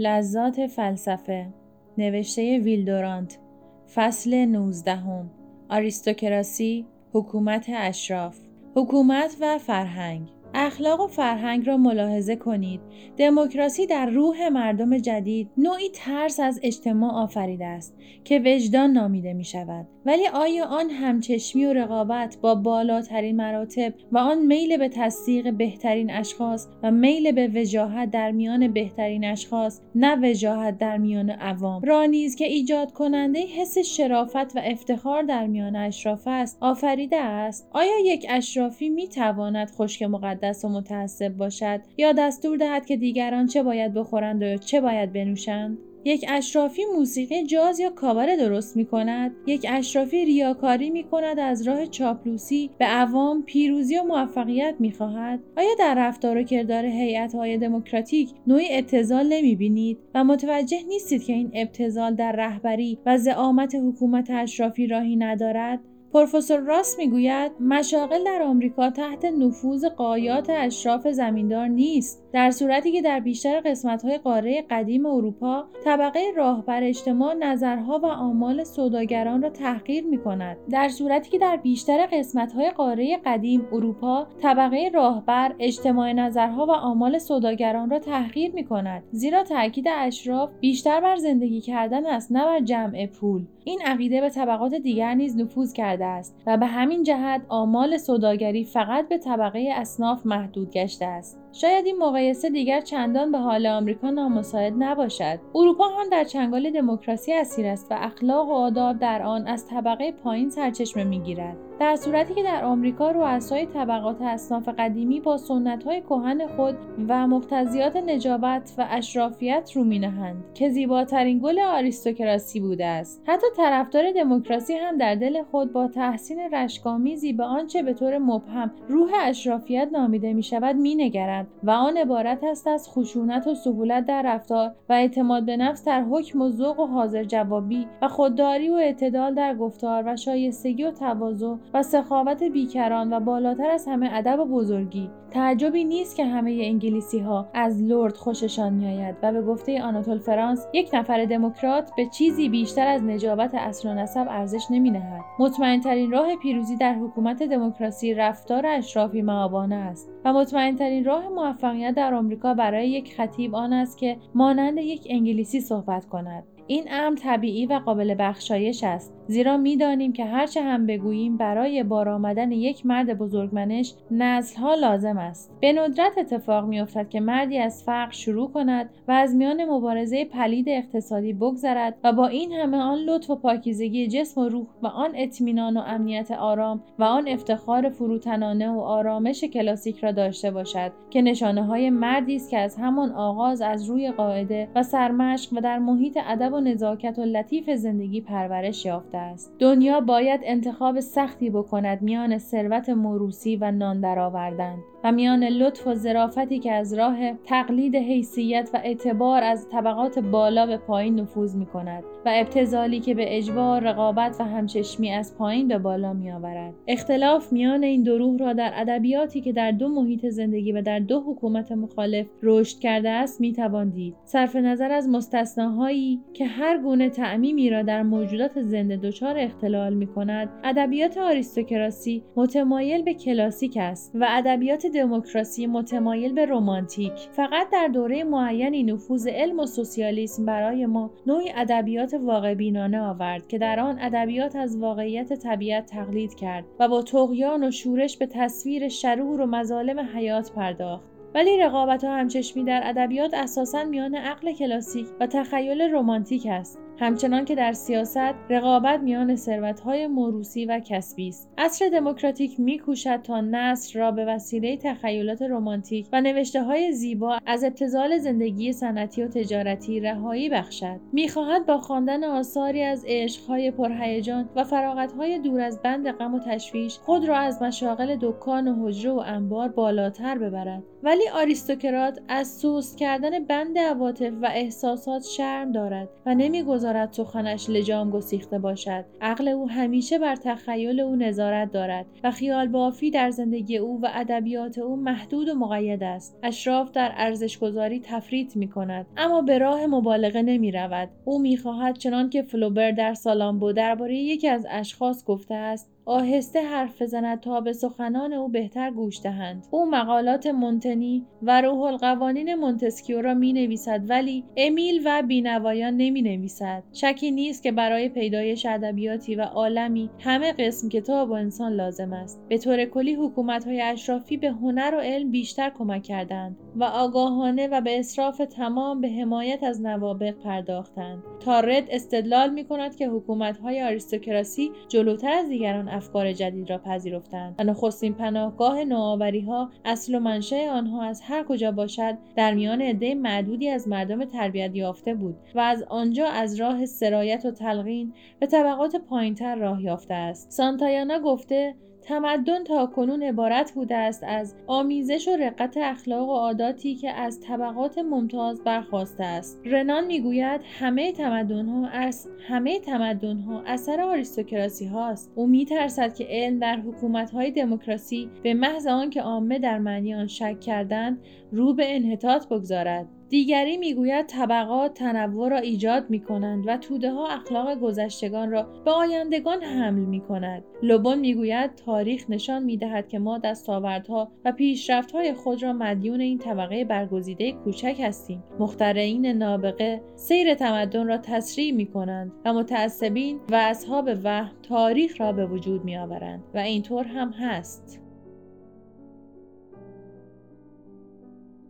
لذات فلسفه نوشته ویلدورانت فصل 19 آریستوکراسی حکومت اشراف حکومت و فرهنگ. اخلاق و فرهنگ را ملاحظه کنید. دموکراسی در روح مردم جدید نوعی ترس از اجتماع آفریده است که وجدان نامیده می شود. ولی آیا آن همچشمی و رقابت با بالاترین مراتب و آن میل به تصدیق بهترین اشخاص و میل به وجاهت در میان بهترین اشخاص نه وجاهت در میان عوام را نیز که ایجاد کننده حس شرافت و افتخار در میان اشراف است آفریده است آیا یک اشرافی می تواند خشک مقدس و متعصب باشد یا دستور دهد که دیگران چه باید بخورند و چه باید بنوشند؟ یک اشرافی موسیقی جاز یا کاوره درست می کند یک اشرافی ریاکاری می کند از راه چاپلوسی به عوام پیروزی و موفقیت می خواهد آیا در رفتار و کردار هیئت های دموکراتیک نوعی ابتزال نمی بینید و متوجه نیستید که این ابتزال در رهبری و زعامت حکومت اشرافی راهی ندارد؟ پروفسور راس می‌گوید مشاغل در آمریکا تحت نفوذ قایات اشراف زمیندار نیست. در صورتی که در بیشتر قسمت‌های قاره قدیم اروپا طبقه راهبر اجتماع نظرها و آمال سوداگران را تحقیر می‌کند. در صورتی که در بیشتر قسمت‌های قاره قدیم اروپا طبقه راهبر اجتماع نظرها و آمال سوداگران را تحقیر می‌کند. زیرا تاکید اشراف بیشتر بر زندگی کردن است نه بر جمع پول. این عقیده به طبقات دیگر نیز نفوذ کرده است و به همین جهت آمال سوداگری فقط به طبقه اصناف محدود گشته است. شاید این مقایسه دیگر چندان به حال آمریکا نامساعد نباشد. اروپا هم در چنگال دموکراسی اسیر است و اخلاق و آداب در آن از طبقه پایین سرچشمه می‌گیرد. در صورتی که در آمریکا رؤسای طبقات اصناف قدیمی با سنتهای کهن خود و مقتضیات نجابت و اشرافیت رو مینهند که زیباترین گل آریستوکراسی بوده است. حتی طرفدار دموکراسی هم در دل خود با تحسین رشکآمیزی به آنچه به طور مبهم روح اشرافیت نامیده می شود و آن عبارت است از خشونت و سهولت در رفتار و اعتماد به نفس در حکم و ذوق و حاضر جوابی و خودداری و اعتدال در گفتار و شایستگی و تواضع و سخاوت بیکران و بالاتر از همه ادب و بزرگی. تعجبی نیست که همه انگلیسی ها از لرد خوششان میآید و به گفته آناتول فرانس یک نفر دموکرات به چیزی بیشتر از نجابت اصل و نسب ارزش نمی نهد مطمئنترین راه پیروزی در حکومت دموکراسی رفتار اشرافی معابانه است و مطمئنترین راه موفقیت در آمریکا برای یک خطیب آن است که مانند یک انگلیسی صحبت کند. این امر طبیعی و قابل بخشایش است. زیرا می‌دانیم که هرچه هم بگوییم برای بار آمدن یک مرد بزرگمنش نسلها لازم است. به ندرت اتفاق میافتد که مردی از فقر شروع کند و از میان مبارزه پلید اقتصادی بگذرد و با این همه آن لطف و پاکیزگی جسم و روح و آن اطمینان و امنیت آرام و آن افتخار فروتنانه و آرامش کلاسیک را داشته باشد که نشانه های مردی است که از همان آغاز از روی قاعده و سرمشق و در محیط ادب و نزاکت و لطیف زندگی پرورش یافته است دنیا باید انتخاب سختی بکند میان ثروت موروسی و نان درآوردن و میان لطف و ظرافتی که از راه تقلید حیثیت و اعتبار از طبقات بالا به پایین نفوذ می کند و ابتزالی که به اجبار رقابت و همچشمی از پایین به بالا می آورد. اختلاف میان این دو روح را در ادبیاتی که در دو محیط زندگی و در دو حکومت مخالف رشد کرده است می توان دید. صرف نظر از مستثناهایی که هر گونه تعمیمی را در موجودات زنده دچار اختلال می کند ادبیات آریستوکراسی متمایل به کلاسیک است و ادبیات دموکراسی متمایل به رمانتیک. فقط در دوره معینی نفوذ علم و سوسیالیسم برای ما نوعی ادبیات واقع بینانه آورد که در آن ادبیات از واقعیت طبیعت تقلید کرد و با تقیان و شورش به تصویر شرور و مظالم حیات پرداخت. ولی رقابت و همچشمی در ادبیات اساسا میان عقل کلاسیک و تخیل رمانتیک است. همچنان که در سیاست رقابت میان ثروتهای موروسی و کسبی است. عصر دموکراتیک میکوشد تا نصر را به وسیله تخیلات رمانتیک و نوشته های زیبا از ابتزال زندگی صنعتی و تجارتی رهایی بخشد. می‌خواهد با خواندن آثاری از عشقهای پرهیجان و فراغتهای دور از بند غم و تشویش خود را از مشاغل دکان و حجره و انبار بالاتر ببرد. ولی آریستوکرات از سوست کردن بند عواطف و احساسات شرم دارد و نمی‌گذارد سخنش لجام گسیخته باشد. عقل او همیشه بر تخیل او نظارت دارد و خیال بافی در زندگی او و ادبیات او محدود و مقید است. اشراف در ارزشگذاری تفریط می کند اما به راه مبالغه نمی رود او می خواهد چنان که فلوبر در سالامبو درباره یکی از اشخاص گفته است آهسته حرف بزند تا به سخنان او بهتر گوش دهند. او مقالات مونتنی و روح القوانین مونتسکیو را می نویسد ولی امیل و بینوایان نمی نویسد شکی نیست که برای پیدایش ادبیاتی و عالمی همه قسم کتاب و انسان لازم است. به طور کلی حکومت های اشرافی به هنر و علم بیشتر کمک کردند. و آگاهانه و به اصراف تمام به حمایت از نوابق پرداختند. تا رد استدلال می کند که حکومت های آریستوکراسی جلوتر از دیگران افکار جدید را پذیرفتند. و نخستین پناهگاه نوآوری ها اصل و منشأ آنها از هر کجا باشد در میان عده معدودی از مردم تربیت یافته بود و از آنجا از راه سرایت و تلقین به طبقات پایینتر راه یافته است. سانتایانا گفته تمدن تا کنون عبارت بوده است از آمیزش و رقت اخلاق و عاداتی که از طبقات ممتاز برخواسته است. رنان می‌گوید همه تمدن ها از همه تمدن ها اثر آریستوکراسی هاست او میترسد که علم در حکومت های دموکراسی به محض آنکه عامه در معنی آن شک کردند رو به انحطاط بگذارد. دیگری می‌گوید طبقات تنوع را ایجاد می کنند و توده ها اخلاق گذشتگان را به آیندگان حمل می کند. لوبون می‌گوید تاریخ نشان می دهد که ما دستاوردها و پیشرفتهای خود را مدیون این طبقه برگزیده کوچک هستیم. مخترعین نابغه سیر تمدن را تسریع می کنند و متعصبین و اصحاب وهم تاریخ را به وجود می آورند و اینطور هم هست.